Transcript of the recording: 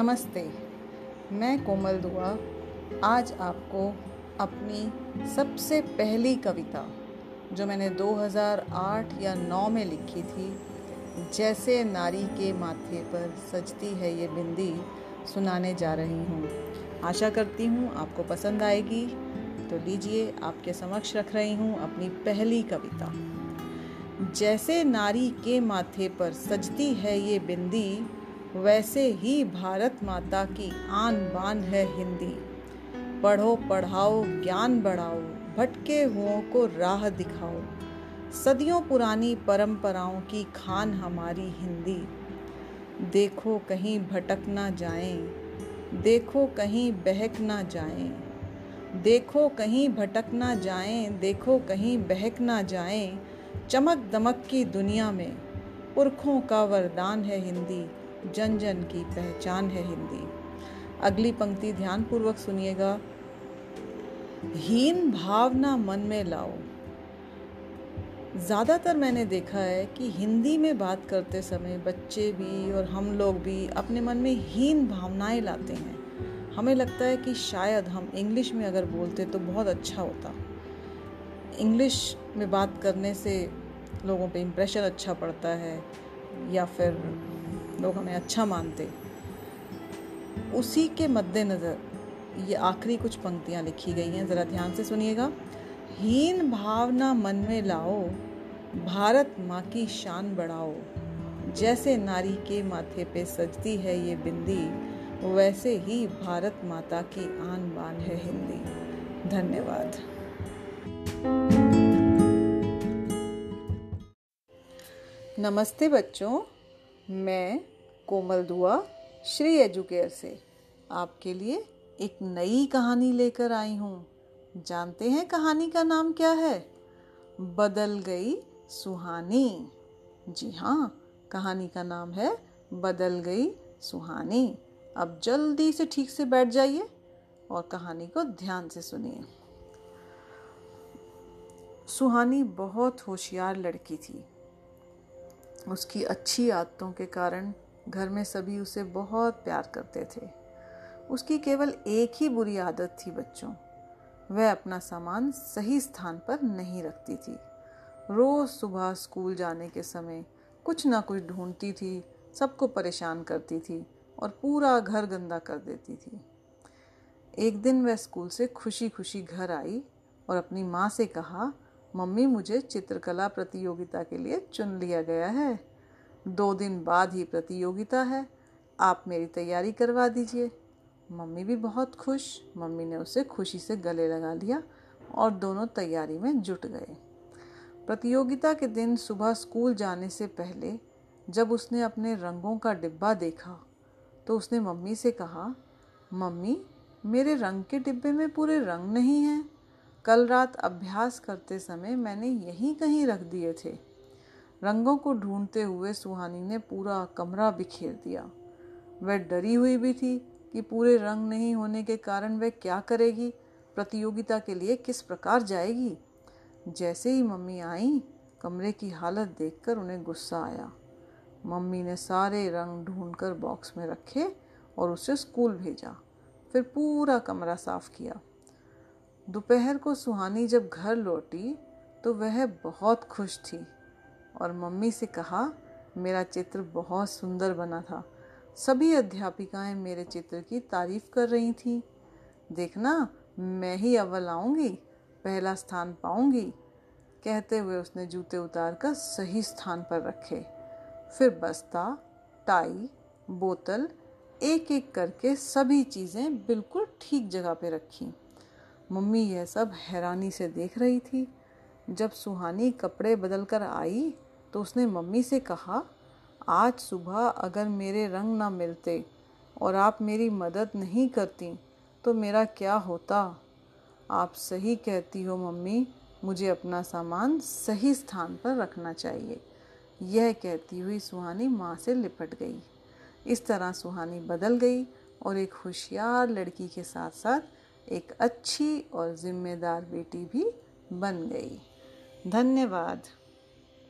नमस्ते, मैं कोमल दुआ। आज आपको अपनी सबसे पहली कविता, जो मैंने 2008 या 9 में लिखी थी, जैसे नारी के माथे पर सजती है ये बिंदी, सुनाने जा रही हूँ। आशा करती हूँ आपको पसंद आएगी। तो लीजिए, आपके समक्ष रख रही हूँ अपनी पहली कविता। जैसे नारी के माथे पर सजती है ये बिंदी वैसे ही भारत माता की आन बान है हिंदी। पढ़ो, पढ़ाओ, ज्ञान बढ़ाओ, भटके हुओं को राह दिखाओ। सदियों पुरानी परंपराओं की खान हमारी हिंदी। देखो कहीं भटक ना जाएँ, देखो कहीं बहक ना जाएँ, देखो कहीं भटक ना जाएँ, देखो कहीं बहक ना जाएँ, चमक दमक की दुनिया में पुरखों का वरदान है हिंदी। जन जन की पहचान है हिंदी। अगली पंक्ति ध्यानपूर्वक सुनिएगा। हीन भावना मन में लाओ। ज़्यादातर मैंने देखा है कि हिंदी में बात करते समय बच्चे भी और हम लोग भी अपने मन में हीन भावनाएँ लाते हैं। हमें लगता है कि शायद हम इंग्लिश में अगर बोलते तो बहुत अच्छा होता। इंग्लिश में बात करने से लोगों पे इम्प्रेशन अच्छा पड़ता है या फिर लोग हमें अच्छा मानते। उसी के मद्देनज़र ये आखिरी कुछ पंक्तियाँ लिखी गई हैं, ज़रा ध्यान से सुनिएगा। हीन भावना मन में लाओ, भारत माँ की शान बढ़ाओ। जैसे नारी के माथे पे सजती है ये बिंदी, वैसे ही भारत माता की आन बान है हिंदी। धन्यवाद। नमस्ते बच्चों। मैं कोमल दुआ श्री एजुकेयर से आपके लिए एक नई कहानी लेकर आई हूँ। जानते हैं कहानी का नाम क्या है? बदल गई सुहानी। जी हाँ कहानी का नाम है बदल गई सुहानी। अब जल्दी से ठीक से बैठ जाइए और कहानी को ध्यान से सुनिए। सुहानी बहुत होशियार लड़की थी। उसकी अच्छी आदतों के कारण घर में सभी उसे बहुत प्यार करते थे। उसकी केवल एक ही बुरी आदत थी बच्चों। वह अपना सामान सही स्थान पर नहीं रखती थी। रोज सुबह स्कूल जाने के समय कुछ ना कुछ ढूंढती थी, सबको परेशान करती थी और पूरा घर गंदा कर देती थी। एक दिन वह स्कूल से खुशी खुशी घर आई और अपनी माँ से कहा मम्मी मुझे चित्रकला प्रतियोगिता के लिए चुन लिया गया है। दो दिन बाद ही प्रतियोगिता है। आप मेरी तैयारी करवा दीजिए। मम्मी भी बहुत खुश। मम्मी ने उसे खुशी से गले लगा लिया और दोनों तैयारी में जुट गए। प्रतियोगिता के दिन सुबह स्कूल जाने से पहले जब उसने अपने रंगों का डिब्बा देखा तो उसने मम्मी से कहा, मम्मी, मेरे रंग के डिब्बे में पूरे रंग नहीं हैं। कल रात अभ्यास करते समय मैंने यहीं कहीं रख दिए थे। रंगों को ढूंढते हुए सुहानी ने पूरा कमरा बिखेर दिया। वह डरी हुई भी थी कि पूरे रंग नहीं होने के कारण वह क्या करेगी? प्रतियोगिता के लिए किस प्रकार जाएगी? जैसे ही मम्मी आई, कमरे की हालत देखकर उन्हें गुस्सा आया। मम्मी ने सारे रंग ढूंढकर बॉक्स में रखे और उसे स्कूल भेजा। फिर पूरा कमरा साफ़ किया। दोपहर को सुहानी जब घर लौटी तो वह बहुत खुश थी और मम्मी से कहा, मेरा चित्र बहुत सुंदर बना था। सभी अध्यापिकाएँ मेरे चित्र की तारीफ़ कर रही थीं। देखना, मैं ही अव्वल आऊँगी, पहला स्थान पाऊँगी। कहते हुए उसने जूते उतार कर सही स्थान पर रखे। फिर बस्ता, टाई, बोतल एक एक करके सभी चीज़ें बिल्कुल ठीक जगह पे रखी। मम्मी यह सब हैरानी से देख रही थी। जब सुहानी कपड़े बदल कर आई तो उसने मम्मी से कहा, आज सुबह अगर मेरे रंग ना मिलते और आप मेरी मदद नहीं करती तो मेरा क्या होता? आप सही कहती हो मम्मी, मुझे अपना सामान सही स्थान पर रखना चाहिए। यह कहती हुई सुहानी माँ से लिपट गई। इस तरह सुहानी बदल गई और एक होशियार लड़की के साथ साथ एक अच्छी और जिम्मेदार बेटी भी बन गई। धन्यवाद।